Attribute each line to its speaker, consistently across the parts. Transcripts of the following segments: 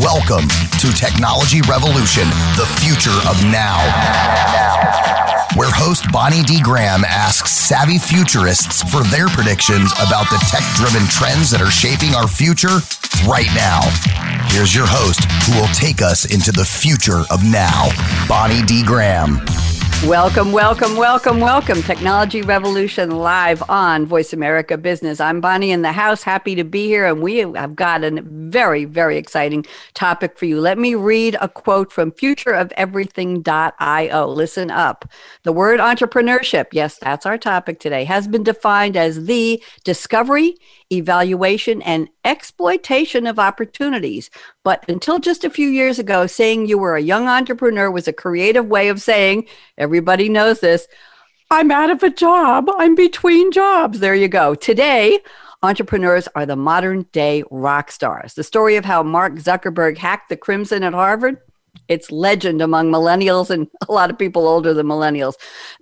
Speaker 1: Welcome to Technology Revolution, the future of now. Where host Bonnie D. Graham asks savvy futurists for their predictions about the tech driven trends that are shaping our future right now. Here's your host who will take us into the future of now, Bonnie D. Graham.
Speaker 2: Welcome, welcome, welcome, welcome. Technology Revolution live on Voice America Business. I'm Bonnie in the house, happy to be here, and we have got a very, very exciting topic for you. Let me read a quote from futureofeverything.io. Listen up. The word entrepreneurship, yes, that's our topic today, has been defined as the discovery, evaluation, and exploitation of opportunities. But until just a few years ago, saying you were a young entrepreneur was a creative way of saying, everybody knows this, I'm out of a job, I'm between jobs. There you go. Today, entrepreneurs are the modern day rock stars. The story of how Mark Zuckerberg hacked the Crimson at Harvard it's legend among millennials and a lot of people older than millennials.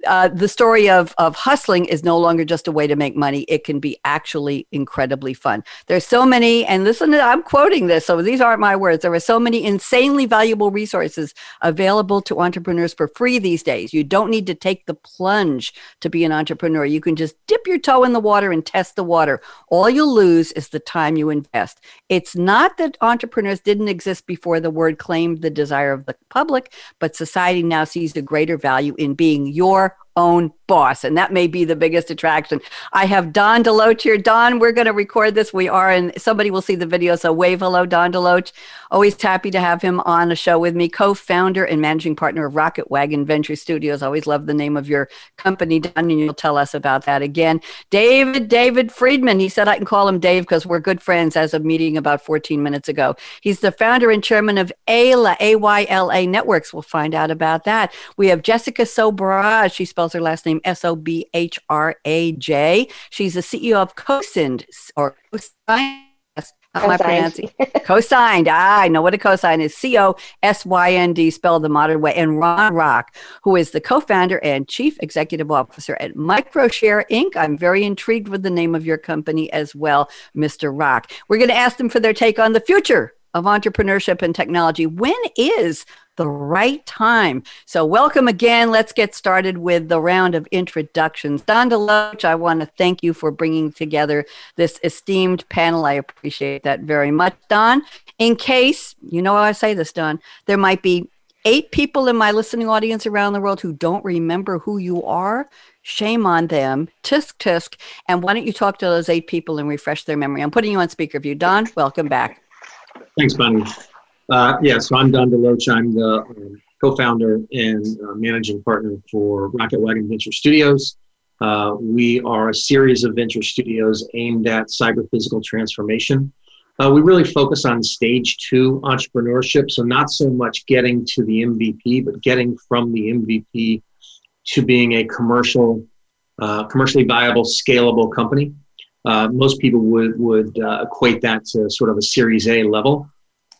Speaker 2: Uh, the story of, of hustling is no longer just a way to make money. It can be actually incredibly fun. There's so many, and listen, I'm quoting this, so these aren't my words. There are so many insanely valuable resources available to entrepreneurs for free these days. You don't need to take the plunge to be an entrepreneur. You can just dip your toe in the water and test the water. All you'll lose is the time you invest. It's not that entrepreneurs didn't exist before the word claimed the desire of the public, but society now sees a greater value in being your own boss. And that may be the biggest attraction. I have Don DeLoach here. Don, we're going to record this. We are, and somebody will see the video. So wave hello, Don DeLoach. Always happy to have him on a show with me. Co founder and managing partner of Rocket Wagon Venture Studios. Always love the name of your company, Don, and you'll tell us about that again. David, David Friedman. He said I can call him Dave because we're good friends as of meeting about 14 minutes ago. He's the founder and chairman of AYLA, A-Y-L-A Networks. We'll find out about that. We have Jessica Sobhraj. She spells her last name S O B H R A J. She's the CEO of Cosynd or CoSigned. How am I pronouncing? cosigned. Ah, I know what a cosign is. C O S Y N D, spelled the modern way. And Ron Rock, who is the co founder and chief executive officer at Microshare Inc. I'm very intrigued with the name of your company as well, Mr. Rock. We're going to ask them for their take on the future of entrepreneurship and technology. When is the right time. So, welcome again. Let's get started with the round of introductions. Don DeLoach, I want to thank you for bringing together this esteemed panel. I appreciate that very much, Don. In case, you know how I say this, Don, there might be eight people in my listening audience around the world who don't remember who you are. Shame on them. Tisk, tisk. And why don't you talk to those eight people and refresh their memory? I'm putting you on speaker view. Don, welcome back.
Speaker 3: Thanks, Bonnie. Uh, yeah, so I'm Don DeLoach. I'm the um, co-founder and uh, managing partner for Rocket Wagon Venture Studios. Uh, we are a series of venture studios aimed at cyber physical transformation. Uh, we really focus on stage two entrepreneurship, so not so much getting to the MVP, but getting from the MVP to being a commercial, uh, commercially viable, scalable company. Uh, most people would would equate that to sort of a Series A level.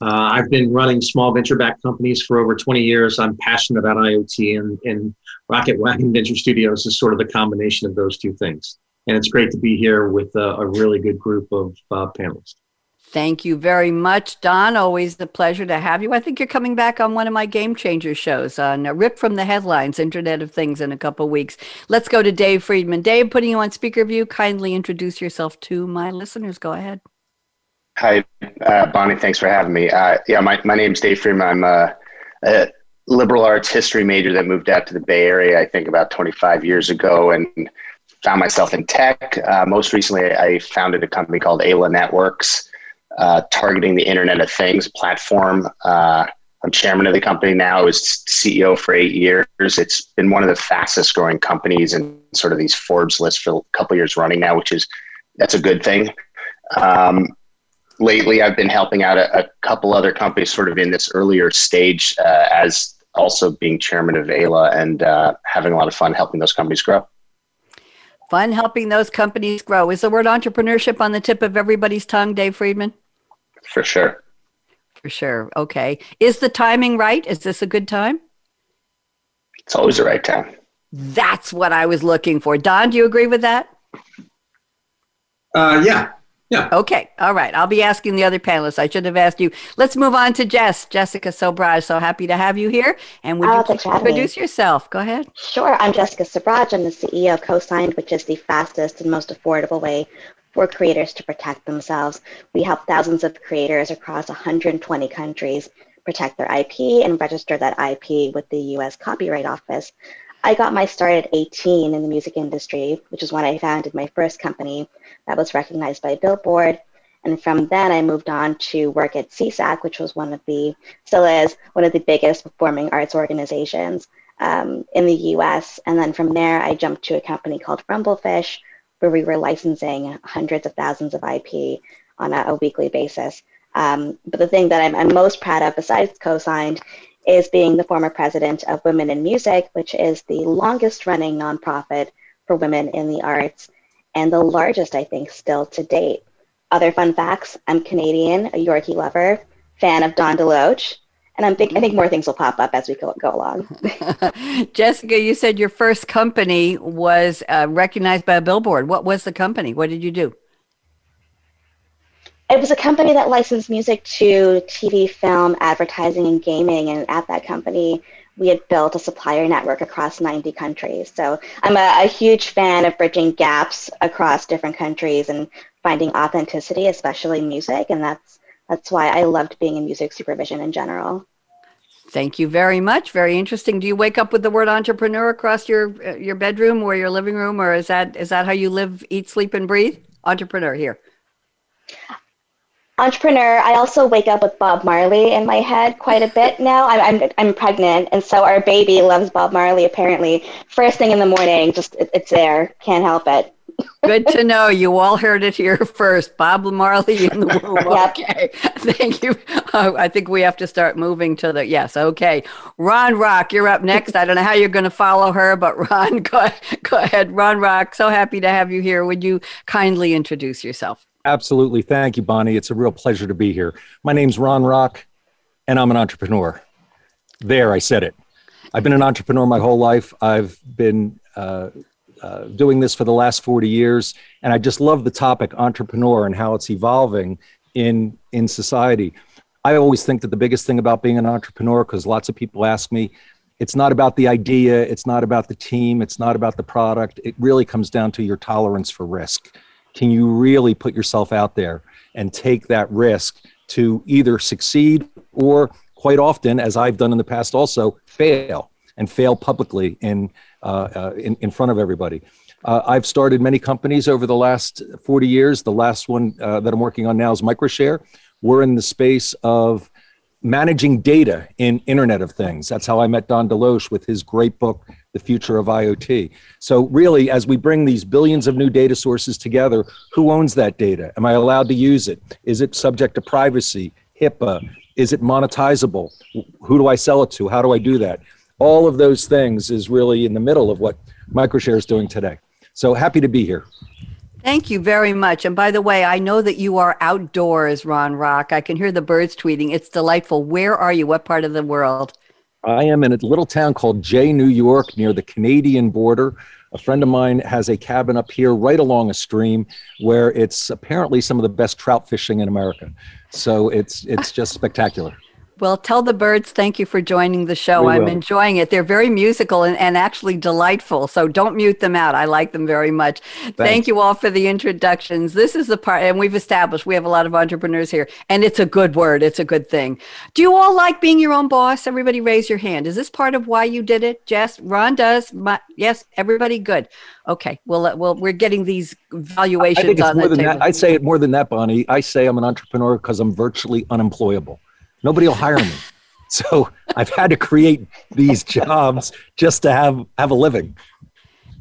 Speaker 3: Uh, I've been running small venture backed companies for over 20 years. I'm passionate about IoT, and, and Rocket Wagon Venture Studios is sort of the combination of those two things. And it's great to be here with a, a really good group of uh, panelists.
Speaker 2: Thank you very much, Don. Always a pleasure to have you. I think you're coming back on one of my Game Changer shows on uh, Rip from the Headlines, Internet of Things, in a couple weeks. Let's go to Dave Friedman. Dave, putting you on speaker view, kindly introduce yourself to my listeners. Go ahead.
Speaker 4: Hi, uh, Bonnie. Thanks for having me. Uh, yeah, my, my name's Dave Friedman. I'm a, a, liberal arts history major that moved out to the Bay Area, I think, about 25 years ago and found myself in tech. Uh, most recently, I founded a company called AYLA Networks, uh, targeting the Internet of Things platform. Uh, I'm chairman of the company now. I was CEO for eight years. It's been one of the fastest growing companies in sort of these Forbes lists for a couple years running now, which is that's a good thing. Um, lately I've been helping out a, a, couple other companies sort of in this earlier stage uh, as also being chairman of AYLA and uh, having a lot of fun helping those companies grow.
Speaker 2: Fun helping those companies grow. Is the word entrepreneurship on the tip of everybody's tongue, Dave Friedman?
Speaker 4: For sure.
Speaker 2: for sure. Okay. Is the timing right? Is this a good time?
Speaker 4: It's always the right time.
Speaker 2: That's what I was looking for. Don, do you agree with that?
Speaker 3: Uh, yeah. Yeah.
Speaker 2: Okay. All right. I'll be asking the other panelists. I should have asked you. Let's move on to Jess. Jessica Sobhraj. So happy to have you here. And would
Speaker 5: Oh,
Speaker 2: you please
Speaker 5: for having me.
Speaker 2: introduce yourself? Go ahead.
Speaker 5: Sure, I'm Jessica Sobhraj. I'm the CEO of Cosynd, which is the fastest and most affordable way for creators to protect themselves. We help thousands of creators across 120 countries protect their IP and register that IP with the US Copyright Office. I got my start at 18 in the music industry, which is when I founded my first company that was recognized by Billboard. And from then, I moved on to work at SESAC, which was one of the, still is, one of the biggest performing arts organizations um, in the US. And then from there, I jumped to a company called Rumblefish, where we were licensing hundreds of thousands of IP on a, a weekly basis. Um, but the thing that I'm, I'm most proud of, besides Cosynd, is being the former president of Women in Music, which is the longest running nonprofit for women in the arts and the largest, I think, still to date. Other fun facts I'm Canadian, a Yorkie lover, fan of Don DeLoach, and I'm think, I think more things will pop up as we go, go along.
Speaker 2: Jessica, you said your first company was uh, recognized by a billboard. What was the company? What did you do?
Speaker 5: It was a company that licensed music to TV, film, advertising, and gaming. And at that company, we had built a supplier network across 90 countries. So I'm a, a huge fan of bridging gaps across different countries and finding authenticity, especially music. And that's that's why I loved being in music supervision in general.
Speaker 2: Thank you very much. Very interesting. Do you wake up with the word entrepreneur across your uh, your bedroom or your living room, or is that is that how you live, eat, sleep, and breathe? Entrepreneur here.
Speaker 5: Entrepreneur. I also wake up with Bob Marley in my head quite a bit now. I'm I'm, I'm pregnant, and so our baby loves Bob Marley. Apparently, first thing in the morning, just it, it's there. Can't help it.
Speaker 2: Good to know. You all heard it here first. Bob Marley in the womb.
Speaker 5: Yep.
Speaker 2: Okay. Thank you. Uh, I think we have to start moving to the, yes. Okay. Ron Rock, you're up next. I don't know how you're going to follow her, but Ron, go, go ahead. Ron Rock, so happy to have you here. Would you kindly introduce yourself?
Speaker 6: Absolutely. Thank you, Bonnie. It's a real pleasure to be here. My name's Ron Rock, and I'm an entrepreneur. There, I said it. I've been an entrepreneur my whole life. I've been uh, uh, doing this for the last 40 years, and I just love the topic entrepreneur and how it's evolving in in society. I always think that the biggest thing about being an entrepreneur, because lots of people ask me, it's not about the idea, it's not about the team, it's not about the product. It really comes down to your tolerance for risk. Can you really put yourself out there and take that risk to either succeed or, quite often, as I've done in the past, also fail and fail publicly in uh, uh, in, in front of everybody. Uh, I've started many companies over the last 40 years. The last one uh, that I'm working on now is Microshare. We're in the space of managing data in Internet of Things. That's how I met Don DeLoach with his great book, The Future of IoT. So, really, as we bring these billions of new data sources together, who owns that data? Am I allowed to use it? Is it subject to privacy, HIPAA? Is it monetizable? Who do I sell it to? How do I do that? All of those things is really in the middle of what Microshare is doing today. So, happy to be here.
Speaker 2: Thank you very much. And by the way, I know that you are outdoors, Ron Rock. I can hear the birds tweeting. It's delightful. Where are you? What part of the world?
Speaker 6: I am in a little town called Jay, New York, near the Canadian border. A friend of mine has a cabin up here right along a stream where it's apparently some of the best trout fishing in America. So it's it's just spectacular.
Speaker 2: Well, tell the birds thank you for joining the show.
Speaker 6: We
Speaker 2: I'm
Speaker 6: will.
Speaker 2: enjoying it. They're very musical and, and actually delightful. So don't mute them out. I like them very much. Thank you all for the introductions. This is the part, and we've established we have a lot of entrepreneurs here, and it's a good word. It's a good thing. Do you all like being your own boss? Everybody raise your hand. Is this part of why you did it? Jess, Ron does. My, yes, everybody good. Okay. Well, well, we're getting these
Speaker 6: I
Speaker 2: valuations
Speaker 6: think it's
Speaker 2: on
Speaker 6: more
Speaker 2: the
Speaker 6: than
Speaker 2: table.
Speaker 6: that. I'd say it more than that, Bonnie. I say I'm an entrepreneur because I'm virtually unemployable. Nobody will hire me. So I've had to create these jobs just to have have a living.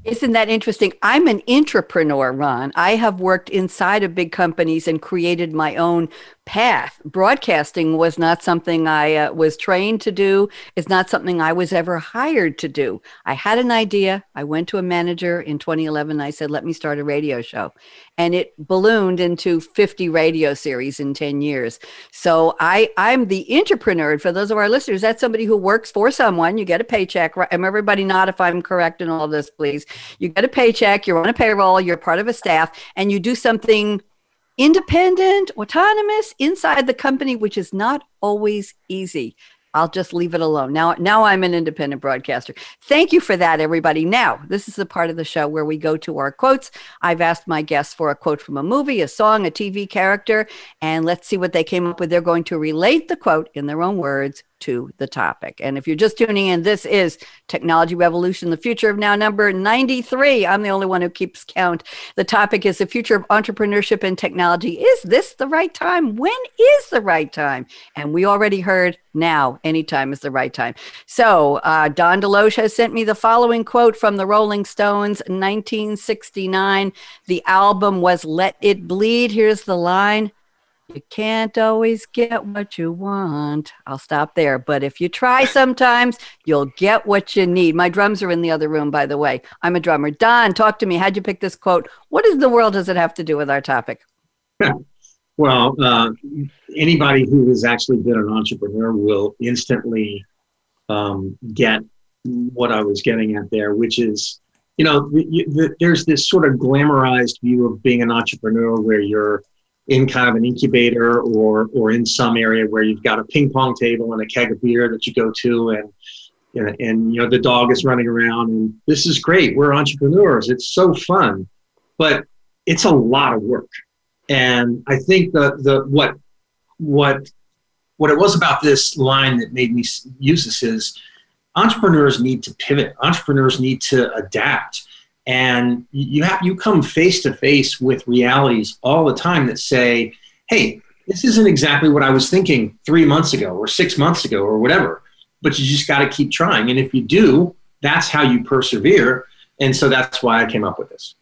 Speaker 2: Isn't that interesting? I'm an entrepreneur, Ron. I have worked inside of big companies and created my own path. Broadcasting was not something I uh, was trained to do. It's not something I was ever hired to do. I had an idea. I went to a manager in 2011. I said, let me start a radio show. And it ballooned into 50 radio series in 10 years. So I, I'm the entrepreneur. For those of our listeners, that's somebody who works for someone. You get a paycheck. Right? Am everybody not if I'm correct in all this, please. You get a paycheck, you're on a payroll, you're part of a staff, and you do something independent, autonomous inside the company, which is not always easy. I'll just leave it alone. Now, now I'm an independent broadcaster. Thank you for that, everybody. Now, this is the part of the show where we go to our quotes. I've asked my guests for a quote from a movie, a song, a TV character, and let's see what they came up with. They're going to relate the quote in their own words to the topic. And if you're just tuning in, this is Technology Revolution, the future of now, number 93. I'm the only one who keeps count. The topic is the future of entrepreneurship and technology. Is this the right time? When is the right time? And we already heard now, anytime is the right time. So, uh, Don DeLoach has sent me the following quote from the Rolling Stones, 1969. The album was Let It Bleed. Here's the line. You can't always get what you want. I'll stop there. But if you try sometimes, you'll get what you need. My drums are in the other room, by the way. I'm a drummer. Don, talk to me. How'd you pick this quote? What in the world does it have to do with our topic?
Speaker 3: well, uh, anybody who has actually been an entrepreneur will instantly um, get what I was getting at there, which is, you know, the, the, there's this sort of glamorized view of being an entrepreneur where you're in kind of an incubator or or in some area where you've got a ping pong table and a keg of beer that you go to and and, you know the dog is running around and this is great. We're entrepreneurs. It's so fun. But it's a lot of work. And i think the the what what what it was about this line that made me use this is entrepreneurs need to pivot. Entrepreneurs need to adapt and you have you come face to face with realities all the time that say hey this isn't exactly what i was thinking three months ago or six months ago or whatever but you just got to keep trying and if you do that's how you persevere and so that's why i came up with this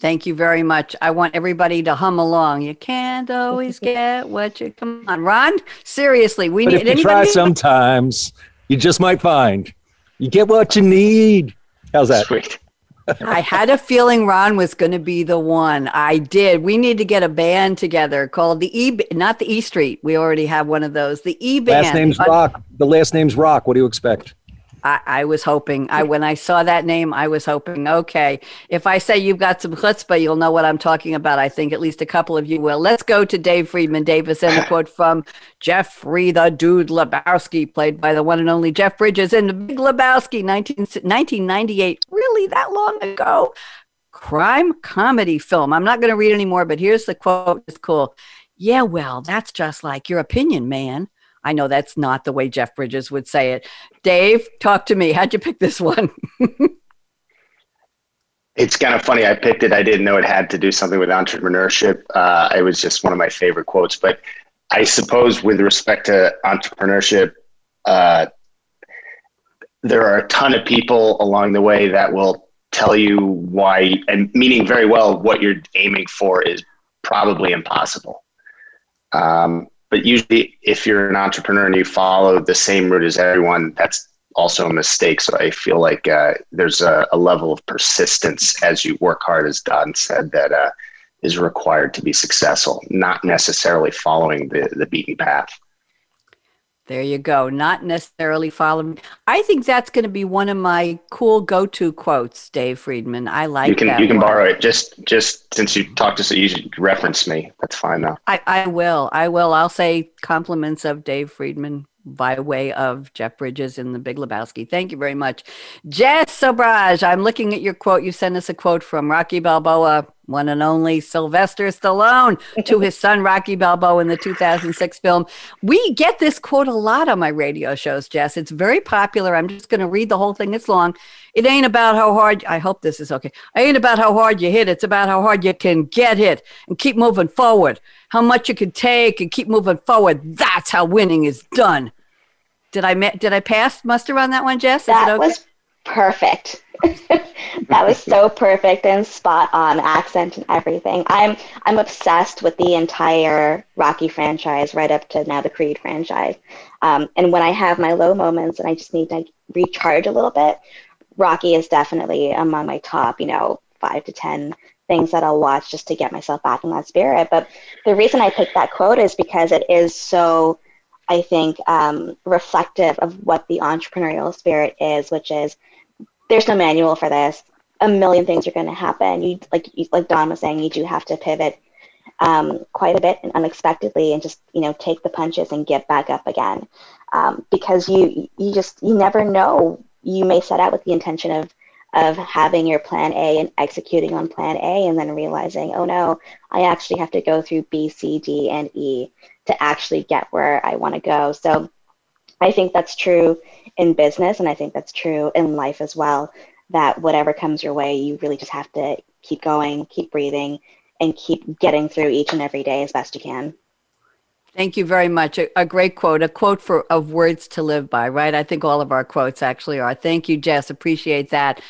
Speaker 2: Thank you very much. I want everybody to hum along. You can't always get what you come on, Ron. Seriously, we
Speaker 6: but
Speaker 2: need.
Speaker 6: If you try sometimes, you just might find you get what you need. How's that?
Speaker 4: Sweet.
Speaker 2: I had a feeling Ron was going to be the one. I did. We need to get a band together called the E, not the E Street. We already have one of those. The E band.
Speaker 6: Last name's Rock. The last name's Rock. What do you expect?
Speaker 2: I, I, was hoping. I when I saw that name, I was hoping. Okay, if I say you've got some chutzpah, you'll know what I'm talking about. I think at least a couple of you will. Let's go to Dave Friedman. Davis and a quote from Jeffrey the Dude Lebowski, played by the one and only Jeff Bridges in The Big Lebowski, 19, 1998. Really that long ago? Crime comedy film. I'm not going to read anymore, but here's the quote. It's cool. Yeah, well, that's just like your opinion, man. I know that's not the way Jeff Bridges would say it. Dave, talk to me. How'd you pick this one?
Speaker 4: it's kind of funny. I picked it. I didn't know it had to do something with entrepreneurship. Uh, it was just one of my favorite quotes. But I suppose with respect to entrepreneurship, uh, there are a ton of people along the way that will tell you why, and meaning very well, what you're aiming for is probably impossible. Um, but usually, if you're an entrepreneur and you follow the same route as everyone, that's also a mistake. So I feel like uh, there's a, a, level of persistence as you work hard, as Don said, that uh, is required to be successful, not necessarily following the, the beaten path.
Speaker 2: There you go. Not necessarily following. I think that's going to be one of my cool go-to quotes, Dave Friedman. I like
Speaker 4: you can
Speaker 2: that
Speaker 4: you can
Speaker 2: one.
Speaker 4: borrow it. Just just since you talked to so you reference me. That's fine though.
Speaker 2: I, I will. I will. I'll say compliments of Dave Friedman by way of Jeff Bridges in The Big Lebowski. Thank you very much. Jess Sobhraj, I'm looking at your quote. You sent us a quote from Rocky Balboa, one and only Sylvester Stallone, to his son Rocky Balboa in the 2006 film. We get this quote a lot on my radio shows, Jess. It's very popular. I'm just going to read the whole thing. It's long. It ain't about how hard, I hope this is okay. It ain't about how hard you hit. It's about how hard you can get hit and keep moving forward. How much you can take and keep moving forward. That's how winning is done. Did I did I pass muster on that one, Jess? Is
Speaker 5: that
Speaker 2: okay?
Speaker 5: was perfect. that was so perfect and spot on accent and everything. I'm I'm obsessed with the entire Rocky franchise, right up to now the Creed franchise. Um, and when I have my low moments and I just need to recharge a little bit, Rocky is definitely among my top, you know, five to ten things that I'll watch just to get myself back in that spirit. But the reason I picked that quote is because it is so, I think, um, reflective of what the entrepreneurial spirit is, which is there's no manual for this. A million things are going to happen. You like like Don was saying, you do have to pivot um, quite a bit and unexpectedly, and just you know take the punches and get back up again, um, because you you just you never know. You may set out with the intention of of having your plan A and executing on plan A, and then realizing, oh no, I actually have to go through B, C, D, and E to actually get where I want to go. So I think that's true in business, and I think that's true in life as well. That whatever comes your way, you really just have to keep going, keep breathing, and keep getting through each and every day as best you can.
Speaker 2: Thank you very much. A, a, great quote, a quote for of words to live by, right? I think all of our quotes actually are. Thank you, Jess. Appreciate that.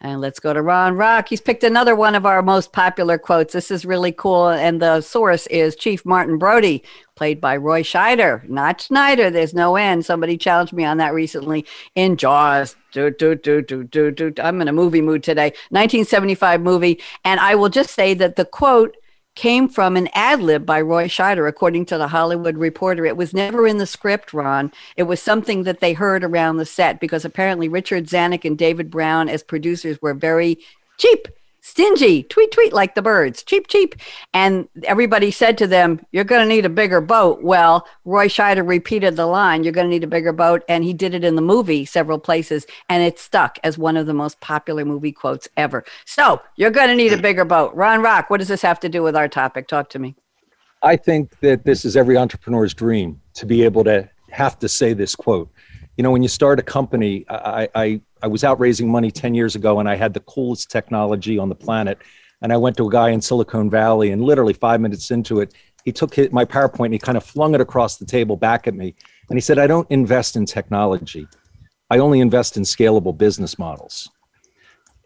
Speaker 2: And let's go to Ron Rock. He's picked another one of our most popular quotes. This is really cool. And the source is Chief Martin Brody, played by Roy Scheider, not Schneider. There's no end. Somebody challenged me on that recently in Jaws. Do, do, do, do, do, do. I'm in a movie mood today. 1975 movie. And I will just say that the quote came from an ad lib by Roy Scheider, according to the Hollywood Reporter. It was never in the script, Ron. It was something that they heard around the set because apparently Richard Zanuck and David Brown, as producers, were very cheap stingy, tweet, tweet like the birds, cheap, cheap. And everybody said to them, You're going to need a bigger boat. Well, Roy Scheider repeated the line, You're going to need a bigger boat. And he did it in the movie several places, and it stuck as one of the most popular movie quotes ever. So, you're going to need a bigger boat. Ron Rock, what does this have to do with our topic? Talk to me.
Speaker 6: I think that this is every entrepreneur's dream to be able to have to say this quote. You know, when you start a company, I, I I was out raising money 10 years ago and I had the coolest technology on the planet. And I went to a guy in Silicon Valley and literally five minutes into it, he took my PowerPoint and he kind of flung it across the table back at me. And he said, I don't invest in technology. I only invest in scalable business models.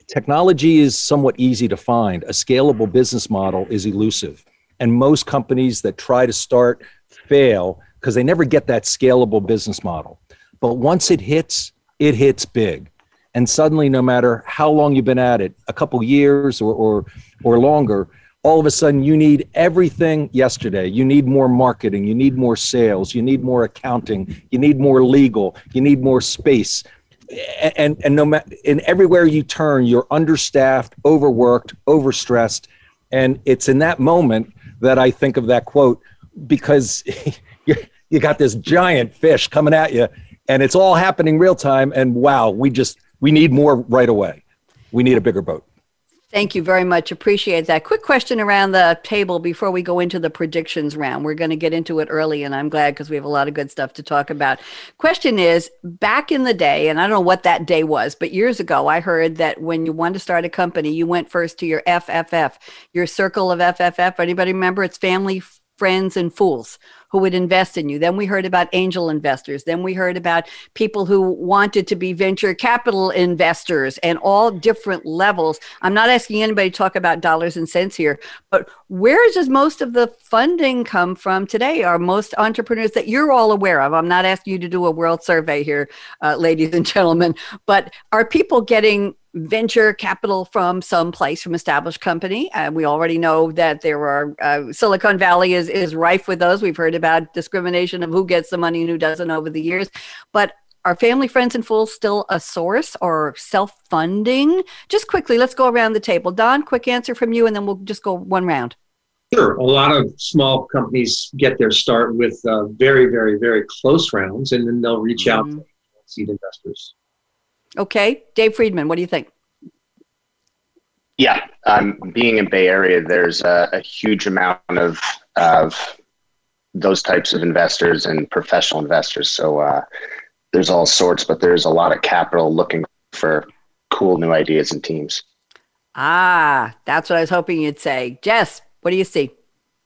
Speaker 6: Technology is somewhat easy to find. A scalable business model is elusive. And most companies that try to start fail because they never get that scalable business model. But once it hits, it hits big and suddenly no matter how long you've been at it a couple years or, or or longer all of a sudden you need everything yesterday. You need more marketing. You need more sales. You need more accounting. You need more legal. You need more space. And and no matter in everywhere you turn you're understaffed overworked overstressed. And it's in that moment that i think of that quote because you you got this giant fish coming at you and it's all happening real time and wow we just we need more right away. We need a bigger boat.
Speaker 2: Thank you very much. Appreciate that. Quick question around the table before we go into the predictions round. We're going to get into it early, and I'm glad because we have a lot of good stuff to talk about. Question is back in the day, and I don't know what that day was, but years ago, I heard that when you wanted to start a company, you went first to your FFF, your circle of FFF. Anybody remember? It's family, friends, and fools who would invest in you. Then we heard about angel investors. Then we heard about people who wanted to be venture capital investors and all different levels. I'm not asking anybody to talk about dollars and cents here, but where does most of the funding come from today? Are most entrepreneurs that you're all aware of? I'm not asking you to do a world survey here, uh, ladies and gentlemen, but are people getting venture capital from some place from established company and we already know that there are uh, silicon valley is, is rife with those we've heard about discrimination of who gets the money and who doesn't over the years but are family friends and fools still a source or self-funding just quickly let's go around the table don quick answer from you and then we'll just go one round
Speaker 3: Sure. A lot of small companies get their start with uh, very, very, very close rounds, and then they'll reach mm-hmm. out to seed investors.
Speaker 2: Okay, Dave Friedman, what do you think?
Speaker 4: Yeah, um, being in Bay Area, there's a, a huge amount of of those types of investors and professional investors. So uh, there's all sorts, but there's a lot of capital looking for cool new ideas and teams.
Speaker 2: Ah, that's what I was hoping you'd say. Jess, what do you see?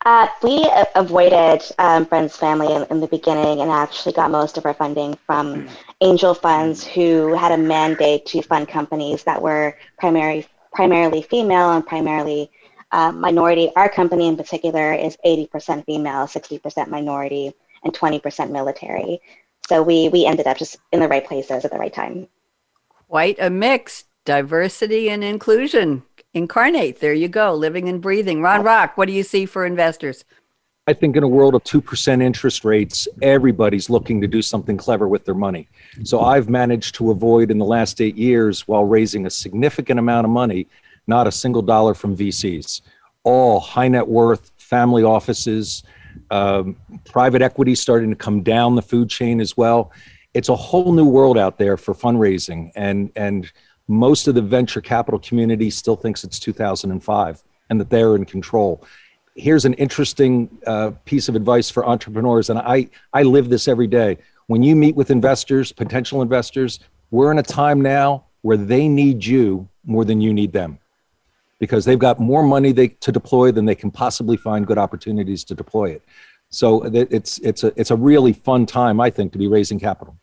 Speaker 5: Uh, we avoided um, friends, family in, in, the beginning and actually got most of our funding from angel funds who had a mandate to fund companies that were primary, primarily female and primarily uh, minority. Our company in particular is 80% female, 60% minority, and 20% military. So we, we ended up just in the right places at the right time.
Speaker 2: Quite a mix, diversity and inclusion incarnate. There you go, living and breathing. Ron Rock, what do you see for investors?
Speaker 6: I think in a world of 2% interest rates, everybody's looking to do something clever with their money. So I've managed to avoid in the last eight years, while raising a significant amount of money, not a single dollar from VCs. All high net worth family offices, um, private equity starting to come down the food chain as well. It's a whole new world out there for fundraising. And, and most of the venture capital community still thinks it's 2005 and that they're in control. Here's an interesting uh, piece of advice for entrepreneurs, and I, I live this every day. When you meet with investors, potential investors, we're in a time now where they need you more than you need them because they've got more money they, to deploy than they can possibly find good opportunities to deploy it. So it's, it's, a, it's a really fun time, I think, to be raising capital.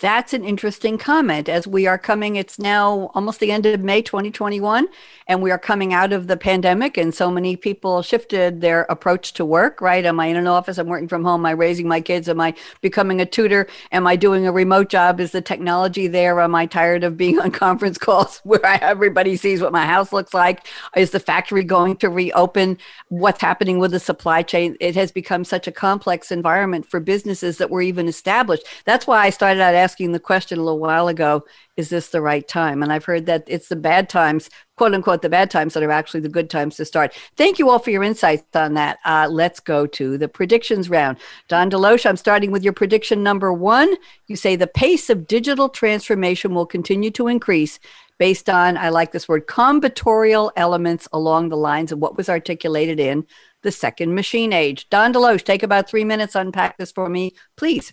Speaker 2: That's an interesting comment as we are coming, it's now almost the end of May 2021, and we are coming out of the pandemic, and so many people shifted their approach to work, right? Am I in an office? I'm working from home. Am I raising my kids? Am I becoming a tutor? Am I doing a remote job? Is the technology there? Am I tired of being on conference calls where everybody sees what my house looks like? Is the factory going to reopen? What's happening with the supply chain? It has become such a complex environment for businesses that were even established. That's why I started out asking the question a little while ago is this the right time? And I've heard that it's the bad times, quote unquote, the bad times that are actually the good times to start. Thank you all for your insights on that. Uh, let's go to the predictions round. Don DeLoach, I'm starting with your prediction number one. You say the pace of digital transformation will continue to increase based on, I like this word, combinatorial elements along the lines of what was articulated in the second machine age. Don DeLoach, take about three minutes, unpack this for me, please.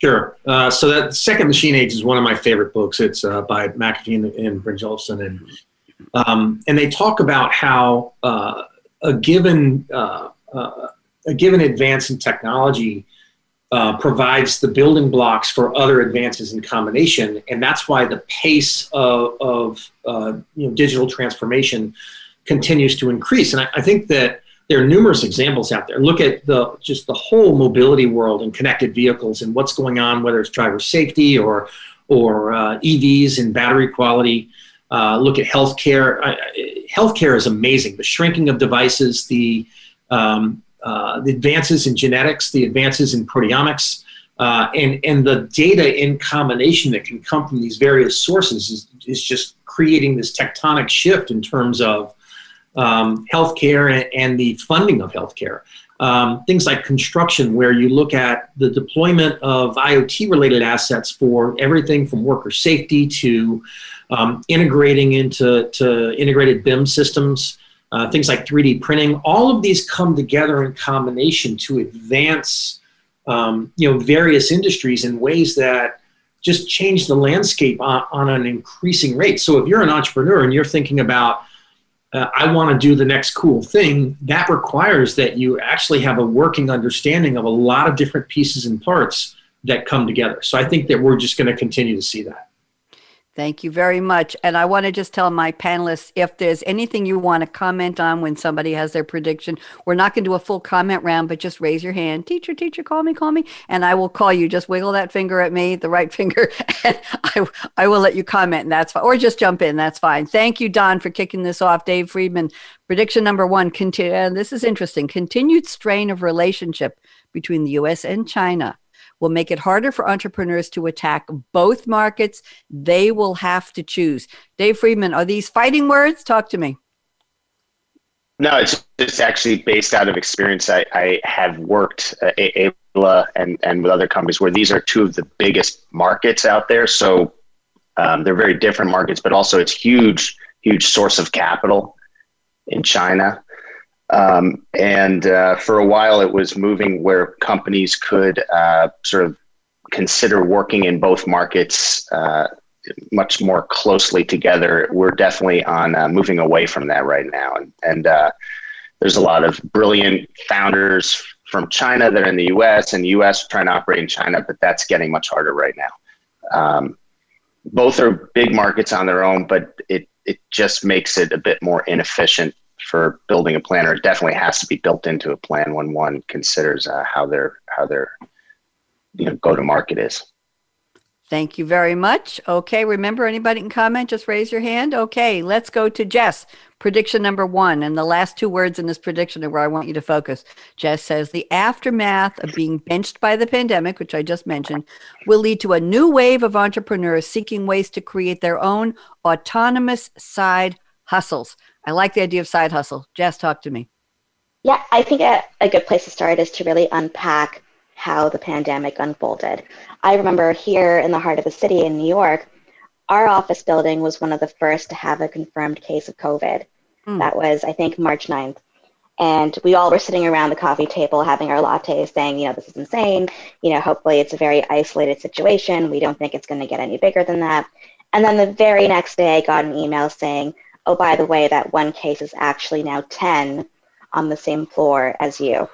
Speaker 3: Sure. Uh, so that Second Machine Age is one of my favorite books. It's uh, by McAfee and, and Brynjolfsson, and um, and they talk about how uh, a given uh, uh, a given advance in technology uh, provides the building blocks for other advances in combination, and that's why the pace of, of you know, digital transformation continues to increase. And I, I think that there are numerous examples out there. Look at the just the whole mobility world and connected vehicles and what's going on, whether it's driver safety or or uh, EVs and battery quality. Uh, look at healthcare. Healthcare is amazing. The shrinking of devices, the um, uh, the advances in genetics, the advances in proteomics, uh, and and the data in combination that can come from these various sources is, is just creating this tectonic shift in terms of um, healthcare and, and, the funding of healthcare. Um, things like construction, where you look at the deployment of IoT related assets for everything from worker safety to um, integrating into to integrated BIM systems, uh, things like 3D printing. All of these come together in combination to advance um, you know, various industries in ways that just change the landscape on, on an increasing rate. So if you're an entrepreneur and you're thinking about uh, I want to do the next cool thing, that requires that you actually have a working understanding of a lot of different pieces and parts that come together. So I think that we're just going to continue to see that.
Speaker 2: Thank you very much. And I want to just tell my panelists if there's anything you want to comment on when somebody has their prediction, we're not going to do a full comment round, but just raise your hand. Teacher, teacher, call me, call me. And I will call you. Just wiggle that finger at me, the right finger, and I, I will let you comment. And that's fine. Or just jump in. That's fine. Thank you, Don, for kicking this off. Dave Friedman, prediction number one. Continue, and this is interesting. Continued strain of relationship between the U.S. and China will make it harder for entrepreneurs to attack both markets. They will have to choose. Dave Friedman, are these fighting words? Talk to me.
Speaker 4: No, it's it's actually based out of experience. I, I have worked uh, AYLA and, and with other companies where these are two of the biggest markets out there. So um, they're very different markets, but also it's huge, huge source of capital in China. Um, and uh, for a while, it was moving where companies could uh, sort of consider working in both markets uh, much more closely together. We're definitely on uh, moving away from that right now. And, and uh, there's a lot of brilliant founders from China that are in the US and the US trying to operate in China, but that's getting much harder right now. Um, both are big markets on their own, but it, it just makes it a bit more inefficient for building a plan, or it definitely has to be built into a plan when one considers uh, how their how their you know go to market is.
Speaker 2: Thank you very much. Okay, remember anybody can comment, just raise your hand. Okay, let's go to Jess. Prediction number one, and the last two words in this prediction are where I want you to focus. Jess says the aftermath of being benched by the pandemic, which I just mentioned, will lead to a new wave of entrepreneurs seeking ways to create their own autonomous side hustles. I like the idea of side hustle. Jess, talk to me.
Speaker 5: Yeah, I think a, a good place to start is to really unpack how the pandemic unfolded. I remember here in the heart of the city in New York, our office building was one of the first to have a confirmed case of COVID. Mm. That was, I think, March 9th. And we all were sitting around the coffee table having our lattes saying, you know, this is insane. You know, hopefully it's a very isolated situation. We don't think it's going to get any bigger than that. And then the very next day, I got an email saying, oh, by the way, that one case is actually now 10 on the same floor as you.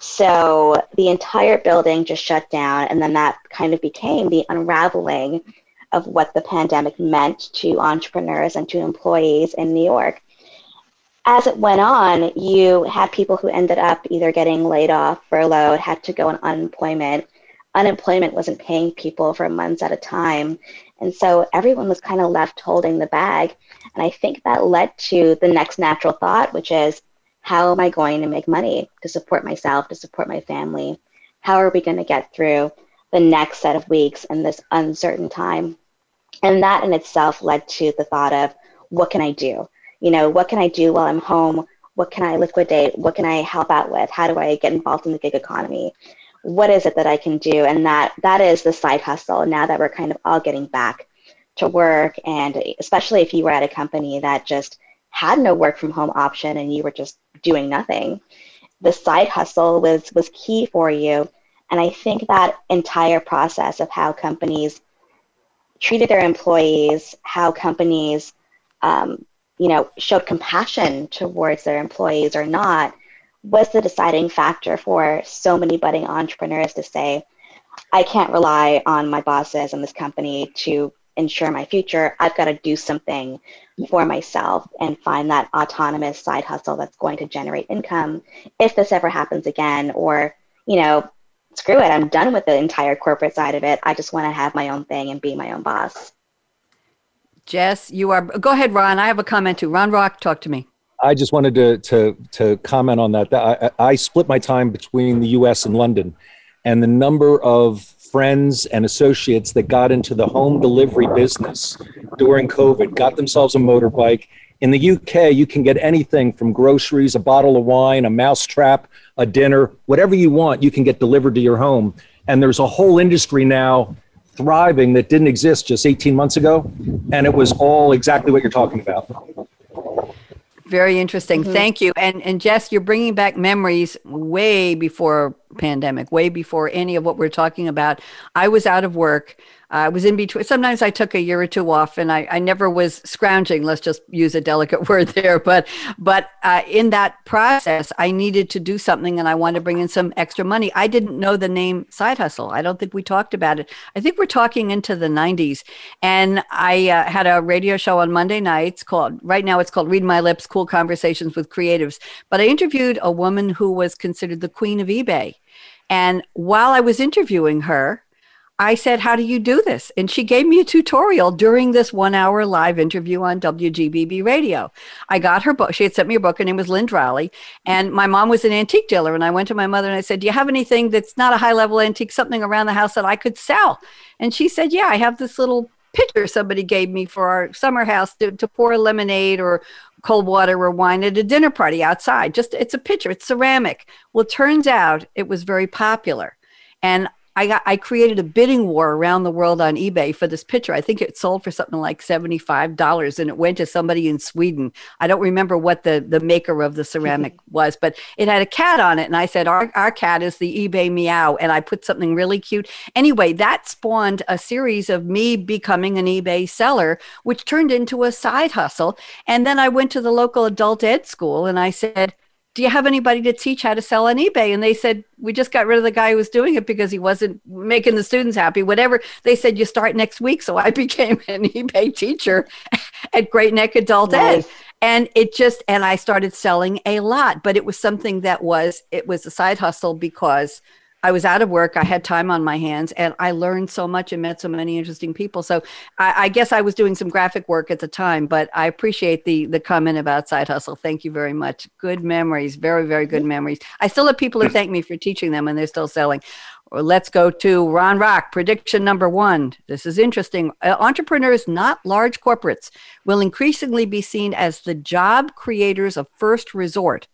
Speaker 5: So the entire building just shut down, and then that kind of became the unraveling of what the pandemic meant to entrepreneurs and to employees in New York. As it went on, you had people who ended up either getting laid off, furloughed, had to go on unemployment. Unemployment wasn't paying people for months at a time. And so everyone was kind of left holding the bag. And I think that led to the next natural thought, which is how am I going to make money to support myself, to support my family? How are we going to get through the next set of weeks in this uncertain time? And that in itself led to the thought of what can I do? You know, what can I do while I'm home? What can I liquidate? What can I help out with? How do I get involved in the gig economy? What is it that I can do? And that that is the side hustle now that we're kind of all getting back to work and especially if you were at a company that just had no work from home option and you were just doing nothing, the side hustle was was key for you. And I think that entire process of how companies treated their employees, how companies, um, you know, showed compassion towards their employees or not, was the deciding factor for so many budding entrepreneurs to say, I can't rely on my bosses and this company to ensure my future. I've got to do something for myself and find that autonomous side hustle that's going to generate income if this ever happens again or you know screw it i'm done with the entire corporate side of it. I just want to have my own thing and be my own boss.
Speaker 2: Jess you are go ahead ron. I have a comment too. Ron rock talk to me.
Speaker 6: I just wanted to to to comment on that. I, I split my time between the us and london and the number of friends and associates that got into the home delivery business during COVID, got themselves a motorbike. In the UK, you can get anything from groceries, a bottle of wine, a mousetrap, a dinner, whatever you want, you can get delivered to your home. And there's a whole industry now thriving that didn't exist just 18 months ago. And it was all exactly what you're talking about.
Speaker 2: Very interesting. Mm-hmm. Thank you. And and Jess, you're bringing back memories way before pandemic, way before any of what we're talking about. I was out of work I was in between. Sometimes I took a year or two off, and I, I never was scrounging. Let's just use a delicate word there. But but uh, in that process, I needed to do something, and I wanted to bring in some extra money. I didn't know the name side hustle. I don't think we talked about it. I think we're talking into the '90s, and I uh, had a radio show on Monday nights called. Right now, it's called Read My Lips: Cool Conversations with Creatives. But I interviewed a woman who was considered the queen of eBay, and while I was interviewing her I said, How do you do this? And she gave me a tutorial during this one hour live interview on WGBB radio. I got her book. She had sent me a book. Her name was Lynn Dralle. And my mom was an antique dealer. And I went to my mother and I said, Do you have anything that's not a high level antique, something around the house that I could sell? And she said, Yeah, I have this little pitcher somebody gave me for our summer house to, to pour lemonade or cold water or wine at a dinner party outside. Just it's a pitcher, it's ceramic. Well, it turns out it was very popular. And I got I created a bidding war around the world on eBay for this picture. I think it sold for something like $75 and it went to somebody in Sweden. I don't remember what the the maker of the ceramic was, but it had a cat on it and I said our our cat is the eBay meow and I put something really cute. Anyway, that spawned a series of me becoming an eBay seller which turned into a side hustle. And then I went to the local adult ed school and I said do you have anybody to teach how to sell on eBay? And they said, we just got rid of the guy who was doing it because he wasn't making the students happy, whatever. They said, you start next week. So I became an eBay teacher at Great Neck Adult nice. Ed. And it just, and I started selling a lot, but it was something that was, it was a side hustle because I was out of work. I had time on my hands and I learned so much and met so many interesting people. So I, I, guess I was doing some graphic work at the time, but I appreciate the the comment about side hustle. Thank you very much. Good memories, very, very good memories. I still have people who thank me for teaching them and they're still selling. Or let's go to Ron Rock. Prediction number one. This is interesting. Uh, entrepreneurs, not large corporates, will increasingly be seen as the job creators of first resort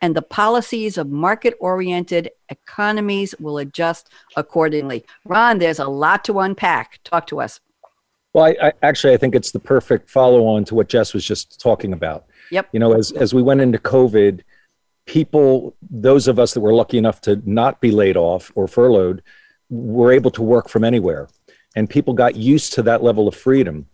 Speaker 2: and the policies of market oriented economies will adjust accordingly. Ron, there's a lot to unpack. Talk to us.
Speaker 6: Well, I, I, actually I think it's the perfect follow on to what Jess was just talking about.
Speaker 2: Yep.
Speaker 6: You know, as as we went into COVID, people, those of us that were lucky enough to not be laid off or furloughed, were able to work from anywhere, and people got used to that level of freedom.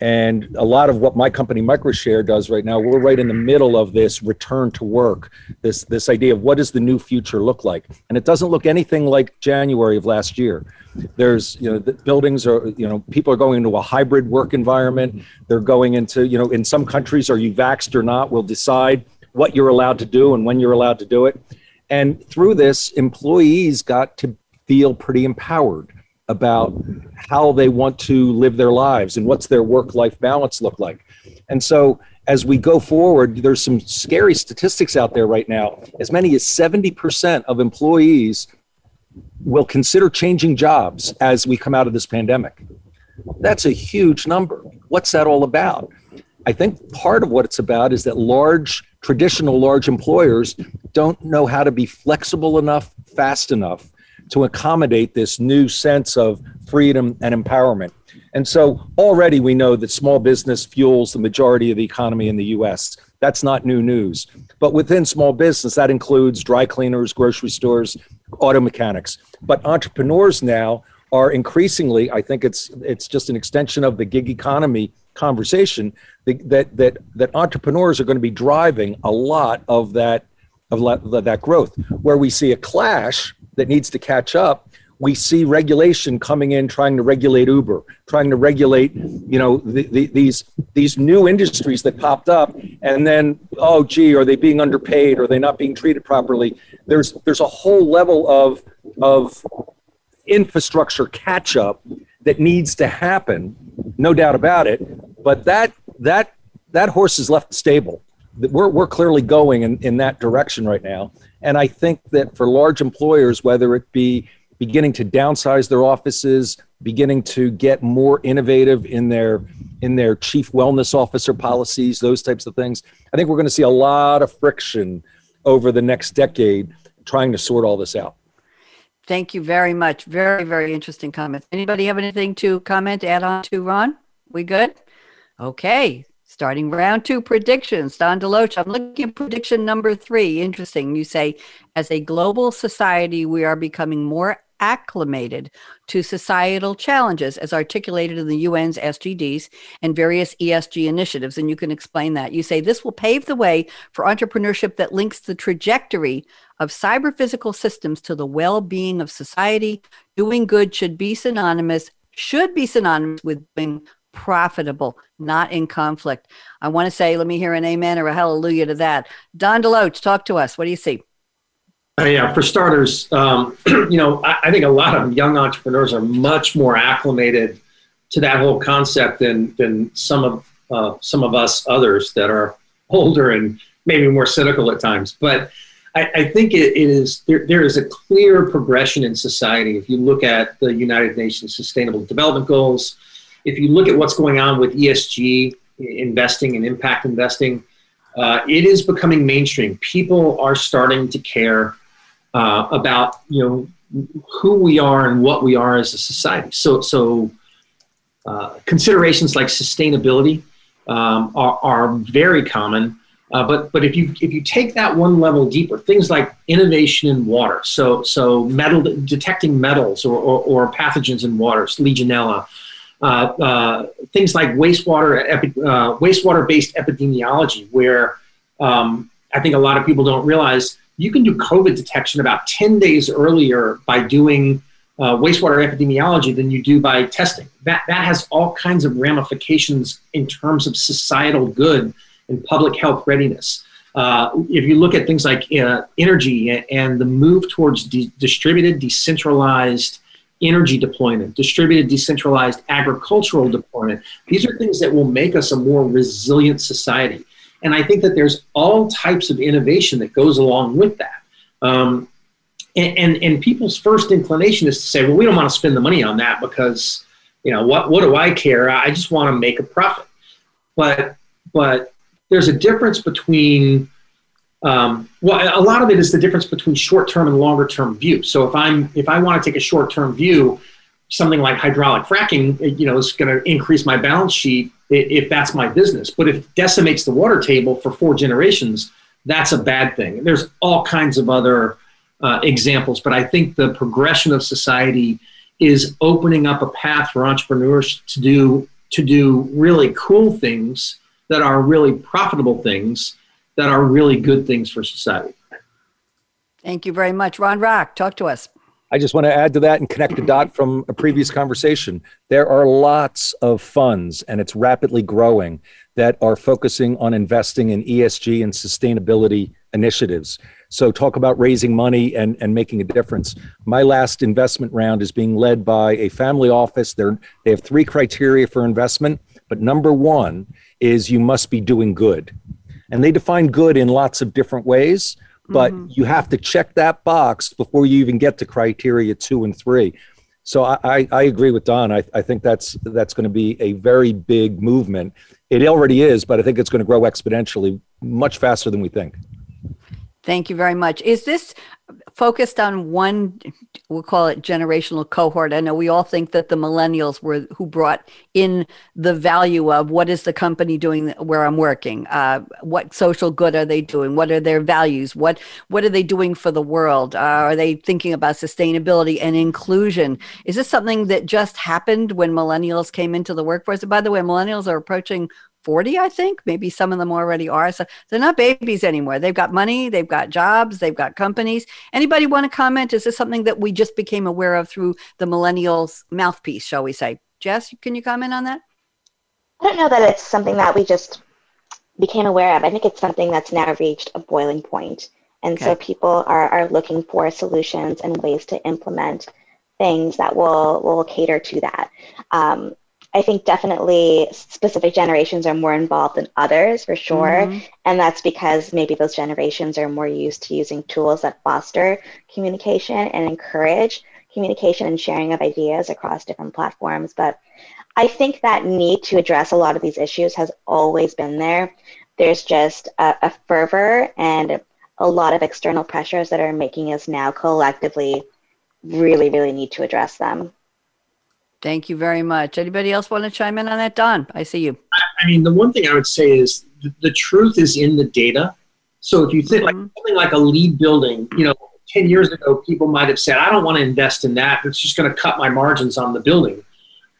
Speaker 6: And a lot of what my company Microshare does right now, we're right in the middle of this return to work, this this idea of what does the new future look like? And it doesn't look anything like January of last year. There's, you know, the buildings are, you know, people are going into a hybrid work environment. They're going into, you know, in some countries, are you vaxxed or not? We'll decide what you're allowed to do and when you're allowed to do it. And through this, employees got to feel pretty empowered about how they want to live their lives and what's their work life balance look like. And so as we go forward, there's some scary statistics out there right now. As many as 70% of employees will consider changing jobs as we come out of this pandemic. That's a huge number. What's that all about? I think part of what it's about is that large, traditional large employers don't know how to be flexible enough, fast enough to accommodate this new sense of freedom and empowerment. And so already we know that small business fuels the majority of the economy in the US. That's not new news. But within small business, that includes dry cleaners, grocery stores, auto mechanics. But entrepreneurs now are increasingly, I think it's it's just an extension of the gig economy conversation that that that entrepreneurs are going to be driving a lot of that of that growth. Where we see a clash that needs to catch up we see regulation coming in trying to regulate uber trying to regulate you know the, the, these these new industries that popped up. And then oh gee are they being underpaid? Are they not being treated properly? There's there's a whole level of of infrastructure catch up that needs to happen no doubt about it. But that that that horse is left stable we're, we're clearly going in, in that direction right now and I think that for large employers, whether it be beginning to downsize their offices, beginning to get more innovative in their in their chief wellness officer policies, those types of things, I think we're going to see a lot of friction over the next decade trying to sort all this out.
Speaker 2: Thank you very much. Very, very interesting comments. Anybody have anything to comment, add on to Ron? We good? Okay. Starting round two predictions. Don DeLoach, I'm looking at prediction number three. Interesting. You say, as a global society, we are becoming more acclimated to societal challenges as articulated in the UN's SDGs and various ESG initiatives. And you can explain that. You say this will pave the way for entrepreneurship that links the trajectory of cyber physical systems to the well being of society. Doing good should be synonymous, should be synonymous with being profitable, not in conflict. I want to say, let me hear an amen or a hallelujah to that. Don DeLoach, talk to us. What do you see?
Speaker 3: Uh, yeah, for starters, um, you know, I, I, think a lot of young entrepreneurs are much more acclimated to that whole concept than than some of uh, some of us others that are older and maybe more cynical at times. But I, I think it, it is there, there is a clear progression in society. If you look at the United Nations Sustainable Development Goals, if you look at what's going on with ESG investing and impact investing, uh, it is becoming mainstream. People are starting to care uh, about you know who we are and what we are as a society. So so uh, considerations like sustainability um, are, are very common. Uh, but but if you if you take that one level deeper, things like innovation in water, so so metal detecting metals or, or, or pathogens in water, Legionella, things like wastewater epi- uh, wastewater based epidemiology, where um, I think a lot of people don't realize you can do COVID detection about 10 days earlier by doing uh, wastewater epidemiology than you do by testing. That, that has all kinds of ramifications in terms of societal good and public health readiness. Uh, if you look at things like uh, energy and the move towards de- distributed, decentralized energy deployment, distributed, decentralized agricultural deployment, these are things that will make us a more resilient society. And I think that there's all types of innovation that goes along with that. Um, and, and, and people's first inclination is to say, well, we don't want to spend the money on that because, you know, what, what do I care? I just want to make a profit. But, but there's a difference between, um, well, a lot of it is the difference between short-term and longer-term view. So if I'm, if I want to take a short-term view, something like hydraulic fracking, you know, is going to increase my balance sheet if that's my business. But if it decimates the water table for four generations, that's a bad thing. There's all kinds of other uh, examples, but I think the progression of society is opening up a path for entrepreneurs to do to do really cool things that are really profitable things that are really good things for society.
Speaker 2: Thank you very much, Ron Rock. Talk to us.
Speaker 6: I just want to add to that and connect a dot from a previous conversation. There are lots of funds, and it's rapidly growing, that are focusing on investing in ESG and sustainability initiatives. So, talk about raising money and, and making a difference. My last investment round is being led by a family office. They're, they have three criteria for investment, but number one is you must be doing good. And they define good in lots of different ways but mm-hmm. you have to check that box before you even get to criteria two and three. So I, I, I agree with Don. I, I think that's that's going to be a very big movement. It already is, but I think it's going to grow exponentially much faster than we think.
Speaker 2: Thank you very much. Is this focused on one we'll call it generational cohort. I know we all think that the millennials were who brought in the value of what is the company doing where i'm working? Uh, what social good are they doing? What are their values? What what are they doing for the world? Uh, are they thinking about sustainability and inclusion? Is this something that just happened when millennials came into the workforce? And by the way millennials are approaching 40, I think. Maybe some of them already are. So they're not babies anymore. They've got money, they've got jobs, they've got companies. Anybody want to comment? Is this something that we just became aware of through the millennials mouthpiece, shall we say? Jess, can you comment on that?
Speaker 5: I don't know that it's something that we just became aware of. I think it's something that's now reached a boiling point. And okay. so people are, are looking for solutions and ways to implement things that will, will cater to that. Um, I think definitely specific generations are more involved than others for sure. Mm-hmm. And that's because maybe those generations are more used to using tools that foster communication and encourage communication and sharing of ideas across different platforms. But I think that need to address a lot of these issues has always been there. There's just a, a fervor and a lot of external pressures that are making us now collectively really, really need to address them.
Speaker 2: Thank you very much. Anybody else want to chime in on that? Don, I see you.
Speaker 3: I mean, the one thing I would say is the, the truth is in the data. So if you think mm-hmm. like something like a LEED building, you know, 10 years ago, people might have said, I don't want to invest in that. It's just going to cut my margins on the building.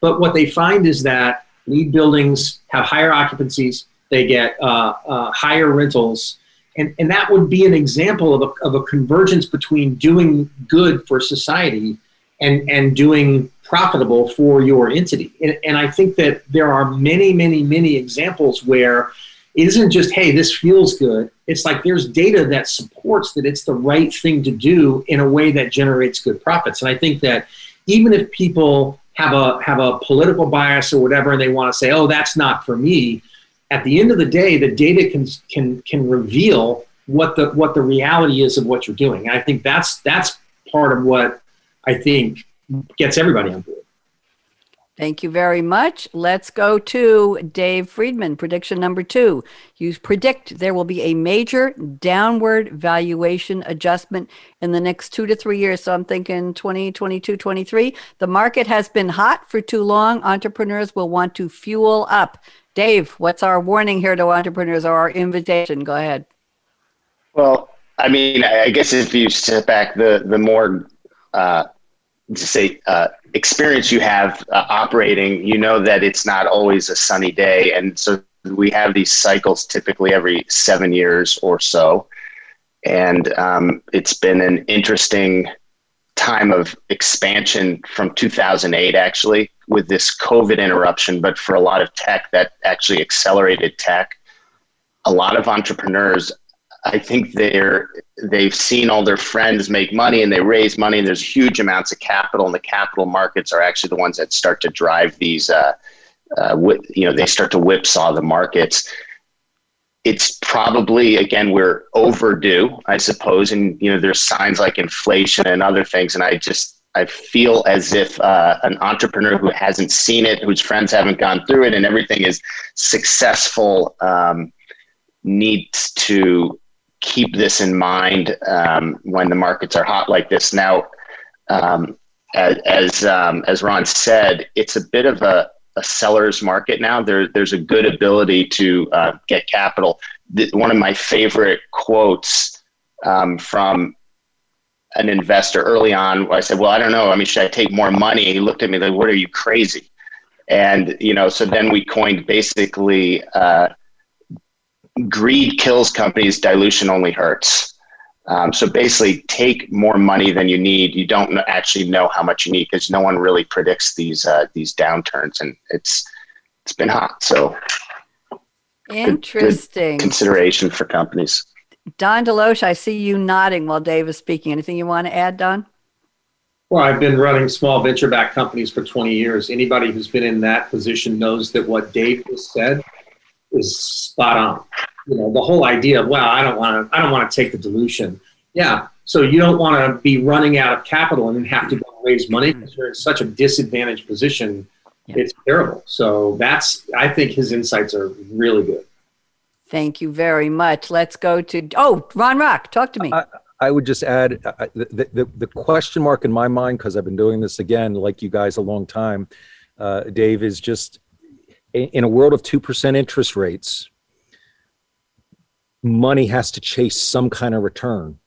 Speaker 3: But what they find is that LEED buildings have higher occupancies, they get uh, uh, higher rentals. And, and that would be an example of a, of a convergence between doing good for society and, and doing profitable for your entity. And, and I think that there are many, many, many examples where it isn't just, hey, this feels good. It's like there's data that supports that it's the right thing to do in a way that generates good profits. And I think that even if people have a have a political bias or whatever and they want to say, oh, that's not for me, at the end of the day, the data can can can reveal what the what the reality is of what you're doing. And I think that's that's part of what I think gets everybody on board.
Speaker 2: Thank you very much. Let's go to Dave Friedman. Prediction number two. You predict there will be a major downward valuation adjustment in the next two to three years. So I'm thinking 2022, 23. The market has been hot for too long. Entrepreneurs will want to fuel up. Dave, what's our warning here to entrepreneurs or our invitation? Go ahead.
Speaker 4: Well, I mean, I guess if you step back, the the more uh, to say uh, experience you have uh, operating, you know that it's not always a sunny day, and so we have these cycles typically every seven years or so. And um, it's been an interesting time of expansion from 2008, actually, with this COVID interruption. But for a lot of tech, that actually accelerated tech. A lot of entrepreneurs, I think they're they've seen all their friends make money and they raise money, and there's huge amounts of capital, and the capital markets are actually the ones that start to drive these. Uh, uh, you know, they start to whipsaw the markets it's probably again we're overdue i suppose and you know there's signs like inflation and other things and i just i feel as if uh, an entrepreneur who hasn't seen it whose friends haven't gone through it and everything is successful um, needs to keep this in mind um, when the markets are hot like this now um, as um, as ron said it's a bit of a a seller's market now. There, there's a good ability to uh, get capital. The, one of my favorite quotes um, from an investor early on, I said, "Well, I don't know. I mean, should I take more money?" He looked at me like, "What are you crazy?" And you know, so then we coined basically, uh, "Greed kills companies, dilution only hurts." Um, so basically, take more money than you need. You don't actually know how much you need because no one really predicts these uh, these downturns, and it's it's been hot. So
Speaker 2: interesting
Speaker 4: good, good consideration for companies.
Speaker 2: Don DeLoach, I see you nodding while Dave is speaking. Anything you want to add, Don?
Speaker 3: Well, I've been running small venture-backed companies for 20 years. Anybody who's been in that position knows that what Dave just said is spot on. You know the whole idea of well i don't want to i don't want to take the dilution. Yeah so you don't want to be running out of capital and then have to go raise money because you're in such a disadvantaged position yeah. it's terrible. So that's i think his insights are really good.
Speaker 2: Thank you very much. Let's go to oh ron rock talk to me.
Speaker 6: I, I would just add uh, the, the, the question mark in my mind because i've been doing this again like you guys a long time uh, dave is just in a world of 2% interest rates money has to chase some kind of return.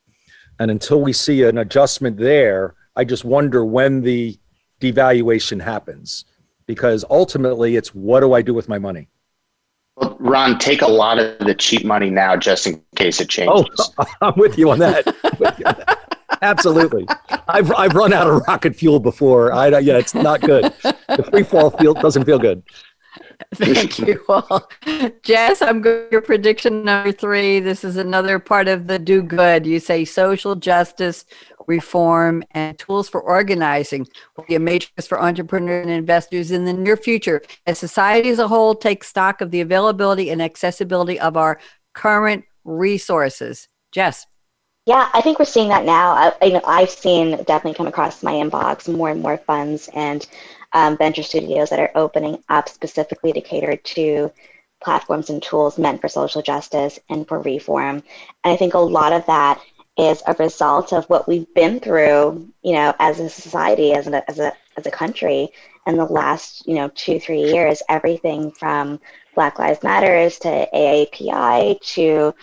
Speaker 6: And until we see an adjustment there, I just wonder when the devaluation happens because ultimately it's what do I do with my money?
Speaker 4: Well, Ron, take a lot of the cheap money now just in case it changes.
Speaker 6: Oh, I'm with you on that. Absolutely. I've, I've run out of rocket fuel before. I, yeah, it's not good. The free fall feel doesn't feel good.
Speaker 2: Thank you all. Jess, I'm going your prediction number three. This is another part of the do good. You say social justice, reform, and tools for organizing will be a matrix for entrepreneurs and investors in the near future as society as a whole takes stock of the availability and accessibility of our current resources. Jess.
Speaker 5: Yeah, I think we're seeing that now. I, I've seen definitely come across my inbox more and more funds and um, venture studios that are opening up specifically to cater to platforms and tools meant for social justice and for reform. And I think a lot of that is a result of what we've been through, you know, as a society, as a, as a, as a country in the last, you know, two, three years, everything from Black Lives Matters to AAPI to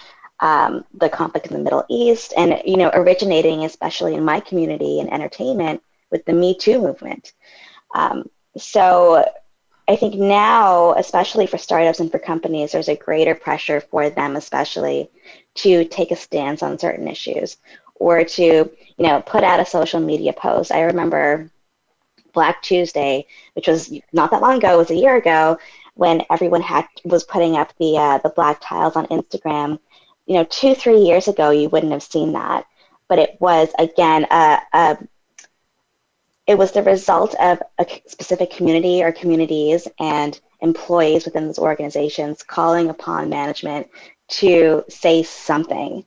Speaker 5: um, the conflict in the Middle East and, you know, originating especially in my community in entertainment with the Me Too movement. Um, so I think now, especially for startups and for companies, there's a greater pressure for them, especially to take a stance on certain issues or to, you know, put out a social media post. I remember Black Tuesday, which was not that long ago, it was a year ago, when everyone had was putting up the uh, the black tiles on Instagram. You know, two three years ago, you wouldn't have seen that, but it was again a, a it was the result of a specific community or communities and employees within those organizations calling upon management to say something,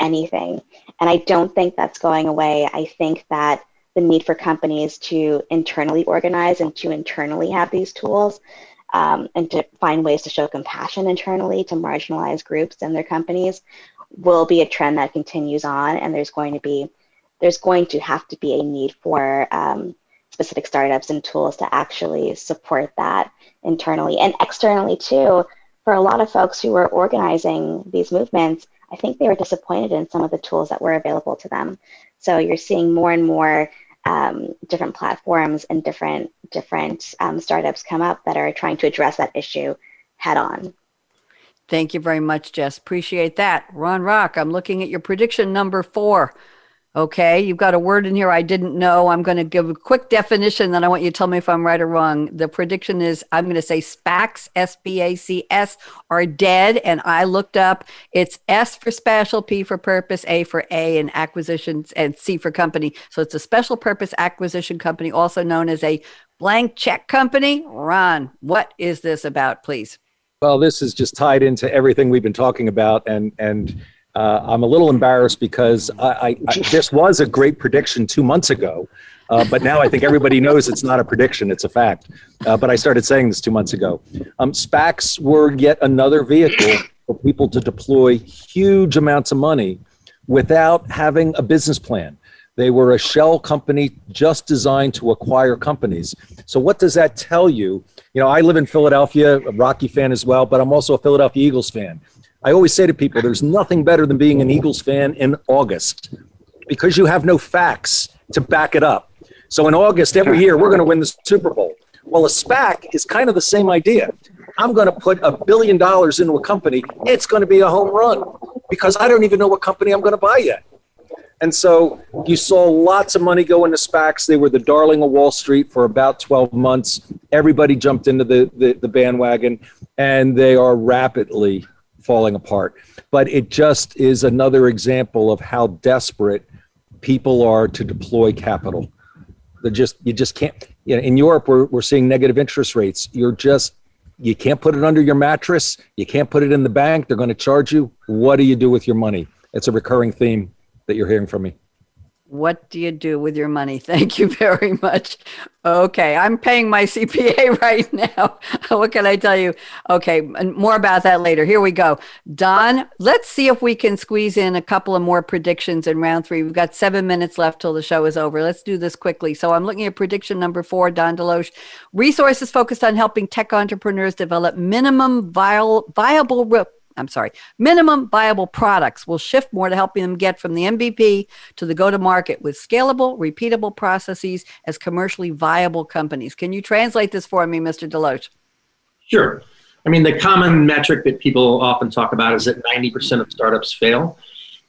Speaker 5: anything. And I don't think that's going away. I think that the need for companies to internally organize and to internally have these tools um, and to find ways to show compassion internally to marginalized groups and their companies will be a trend that continues on. And there's going to be there's going to have to be a need for um, specific startups and tools to actually support that internally and externally too. For a lot of folks who were organizing these movements, I think they were disappointed in some of the tools that were available to them. So you're seeing more and more um, different platforms and different different um, startups come up that are trying to address that issue head on.
Speaker 2: Thank you very much, Jess. Appreciate that. Ron Rock, I'm looking at your prediction number four. Okay, you've got a word in here I didn't know. I'm going to give a quick definition, then I want you to tell me if I'm right or wrong. The prediction is I'm going to say SPACs, S P A C S, are dead. And I looked up, it's S for special, P for purpose, A for A, and acquisitions, and C for company. So it's a special purpose acquisition company, also known as a blank check company. Ron, what is this about, please?
Speaker 6: Well, this is just tied into everything we've been talking about, and and uh, I'm a little embarrassed because I, I, I, this was a great prediction two months ago, uh, but now I think everybody knows it's not a prediction; it's a fact. Uh, but I started saying this two months ago. Um, SPACs were yet another vehicle for people to deploy huge amounts of money without having a business plan. They were a shell company just designed to acquire companies. So, what does that tell you? You know, I live in Philadelphia, a Rocky fan as well, but I'm also a Philadelphia Eagles fan. I always say to people, there's nothing better than being an Eagles fan in August because you have no facts to back it up. So in August every year, we're going to win the Super Bowl. Well, a SPAC is kind of the same idea. I'm going to put a billion dollars into a company. It's going to be a home run because I don't even know what company I'm going to buy yet. And so you saw lots of money go into SPACs. They were the darling of Wall Street for about 12 months. Everybody jumped into the, the, the bandwagon, and they are rapidly falling apart. But it just is another example of how desperate people are to deploy capital. They just you just can't. You know, in Europe, we're we're seeing negative interest rates. You're just you can't put it under your mattress. You can't put it in the bank. They're going to charge you. What do you do with your money? It's a recurring theme that you're hearing from me.
Speaker 2: What do you do with your money? Thank you very much. Okay, I'm paying my CPA right now. what can I tell you? Okay, more about that later. Here we go. Don, let's see if we can squeeze in a couple of more predictions in round three. We've got seven minutes left till the show is over. Let's do this quickly. So I'm looking at prediction number four, Don DeLoach. Resources focused on helping tech entrepreneurs develop minimum viable, viable I'm sorry, minimum viable products will shift more to helping them get from the MVP to the go to market with scalable, repeatable processes as commercially viable companies. Can you translate this for me, Mr. DeLoach?
Speaker 3: Sure. I mean, the common metric that people often talk about is that 90% of startups fail.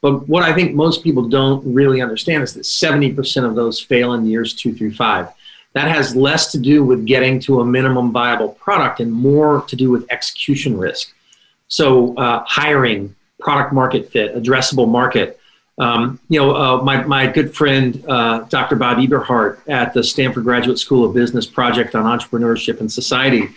Speaker 3: But what I think most people don't really understand is that 70% of those fail in years two through five. That has less to do with getting to a minimum viable product and more to do with execution risk. So uh, hiring, product market fit, addressable market. Um, you know, uh, my, my good friend, uh, Dr. Bob Eberhart at the Stanford Graduate School of Business Project on Entrepreneurship and Society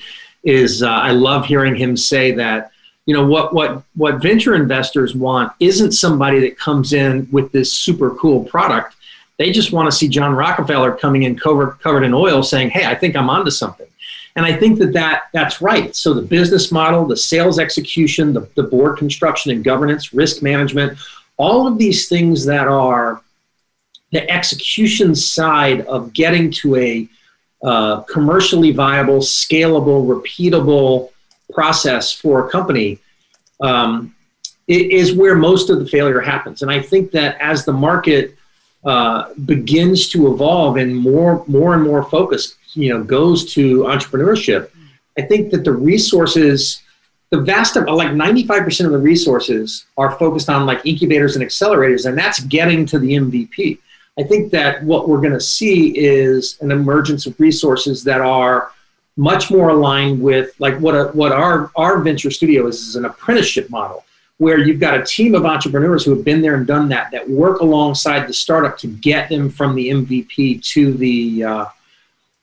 Speaker 3: is, uh, I love hearing him say that, you know, what, what, what venture investors want isn't somebody that comes in with this super cool product. They just want to see John Rockefeller coming in covered, covered in oil saying, hey, I think I'm onto something. And I think that, that that's right. So the business model, the sales execution, the, the board construction and governance, risk management, all of these things that are the execution side of getting to a uh, commercially viable, scalable, repeatable process for a company um, is where most of the failure happens. And I think that as the market uh, begins to evolve and more, more and more focus you know goes to entrepreneurship, I think that the resources, the vast of like 95% of the resources are focused on like incubators and accelerators, and that's getting to the MVP. I think that what we're going to see is an emergence of resources that are much more aligned with like what a, what our our venture studio is is an apprenticeship model where you've got a team of entrepreneurs who have been there and done that that work alongside the startup to get them from the MVP to the uh,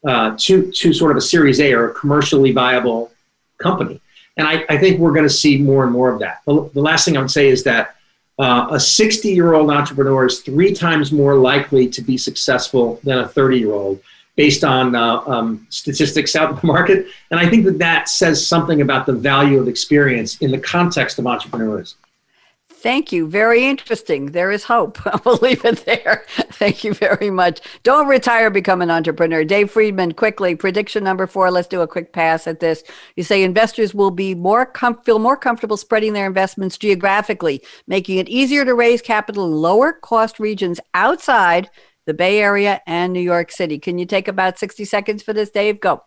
Speaker 3: uh, to, to sort of a Series A or a commercially viable company. And I, I think we're going to see more and more of that. The, the last thing I would say is that uh, a 60 year old entrepreneur is three times more likely to be successful than a 30 year old based on uh, um, statistics out in the market. And I think that that says something about the value of experience in the context of entrepreneurs.
Speaker 2: Thank you. Very interesting. There is hope. We'll leave it there. Thank you very much. Don't retire, become an entrepreneur. Dave Friedman, quickly, prediction number four. Let's do a quick pass at this. You say investors will be more com- feel more comfortable spreading their investments geographically, making it easier to raise capital in lower cost regions outside the Bay Area and New York City. Can you take about 60 seconds for this, Dave? Go.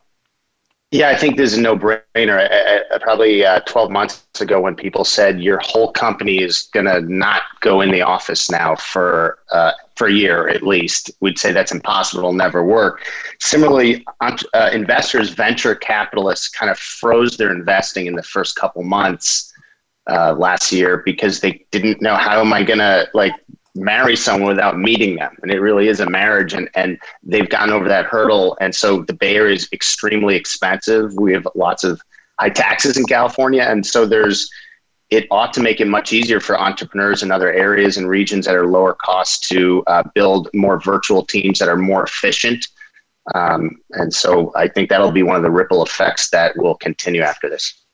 Speaker 4: Yeah, I think this is a no-brainer. I, I, probably uh, 12 months ago, when people said your whole company is going to not go in the office now for uh, for a year at least, we'd say that's impossible. It'll never work. Similarly, uh, investors, venture capitalists, kind of froze their investing in the first couple months uh, last year because they didn't know how am I going to like marry someone without meeting them. And it really is a marriage and, and they've gone over that hurdle. And so the bay area is extremely expensive. We have lots of high taxes in california. And so there's it ought to make it much easier for entrepreneurs in other areas and regions that are lower cost to uh, build more virtual teams that are more efficient. Um, and so i think that'll be one of the ripple effects that will continue after this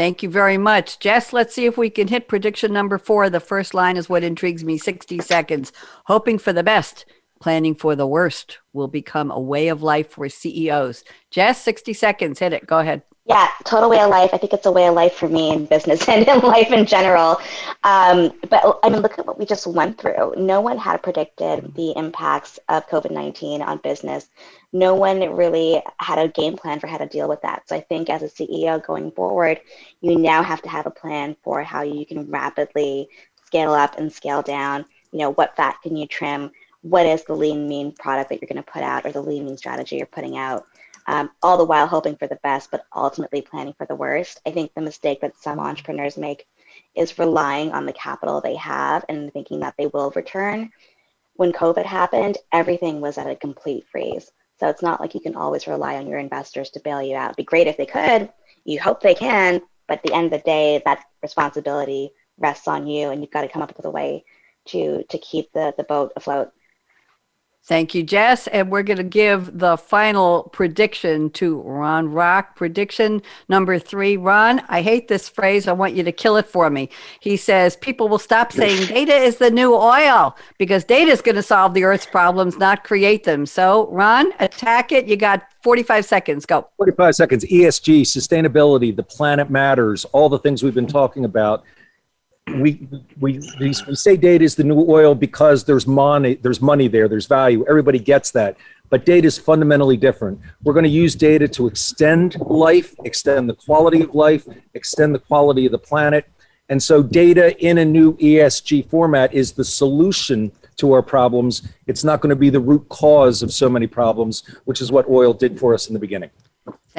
Speaker 2: Thank you very much. Jess, let's see if we can hit prediction number four. The first line is what intrigues me 60 seconds. Hoping for the best, planning for the worst will become a way of life for CEOs. Jess, 60 seconds. Hit it. Go ahead.
Speaker 5: Yeah, total way of life. I think it's a way of life for me in business and in life in general. Um, but I mean, look at what we just went through. No one had predicted the impacts of COVID 19 on business. No one really had a game plan for how to deal with that. So I think as a CEO going forward, you now have to have a plan for how you can rapidly scale up and scale down. You know, what fat can you trim? What is the lean mean product that you're going to put out or the lean mean strategy you're putting out? Um, all the while hoping for the best, but ultimately planning for the worst. I think the mistake that some entrepreneurs make is relying on the capital they have and thinking that they will return. When COVID happened, everything was at a complete freeze. So it's not like you can always rely on your investors to bail you out. It'd be great if they could. You hope they can, but at the end of the day, that responsibility rests on you, and you've got to come up with a way to to keep the the boat afloat.
Speaker 2: Thank you, Jess. And we're going to give the final prediction to Ron Rock. Prediction number three. Ron, I hate this phrase. I want you to kill it for me. He says people will stop saying data is the new oil because data is going to solve the Earth's problems, not create them. So, Ron, attack it. You got 45 seconds. Go.
Speaker 6: 45 seconds. ESG, sustainability, the planet matters, all the things we've been talking about we, we, we, say data is the new oil because there's money, there's money there, there's value. Everybody gets that. But data is fundamentally different. We're going to use data to extend life, extend the quality of life, extend the quality of the planet. And so, data in a new ESG format is the solution to our problems. It's not going to be the root cause of so many problems, which is what oil did for us in the beginning.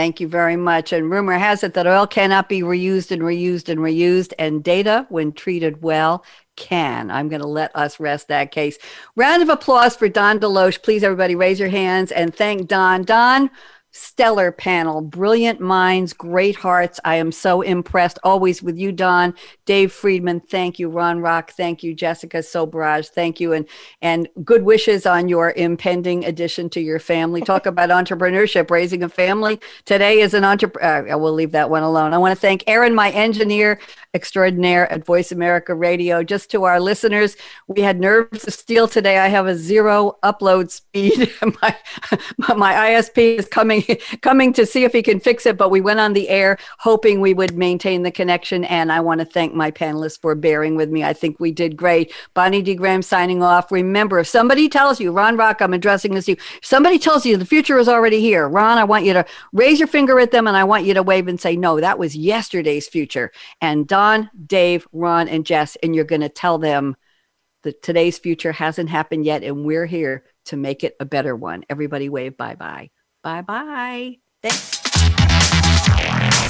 Speaker 2: Thank you very much. And rumor has it that oil cannot be reused and reused and reused, and data, when treated well, can. I'm going to let us rest that case. Round of applause for Don DeLoach. Please, everybody, raise your hands and thank Don. Don, stellar panel, brilliant minds, great hearts. I am so impressed always with you, Don. Dave Friedman, thank you. Ron Rock, thank you. Jessica Sobhraj, thank you. And and good wishes on your impending addition to your family. Talk about entrepreneurship, raising a family. Today is an entrepreneur. Uh, we'll leave that one alone. I want to thank Aaron, my engineer extraordinaire at Voice America Radio. Just to our listeners, we had nerves of steel today. I have a zero upload speed. my my ISP is coming coming to see if he can fix it, but we went on the air hoping we would maintain the connection. And I want to thank my panelists for bearing with me. I think we did great. Bonnie D. Graham signing off. Remember, if somebody tells you, Ron Rock, I'm addressing this to you, somebody tells you the future is already here, Ron, I want you to raise your finger at them and I want you to wave and say, no, that was yesterday's future. And Don, Dave, Ron, and Jess, and you're going to tell them that today's future hasn't happened yet and we're here to make it a better one. Everybody wave bye bye. Bye bye. Thanks.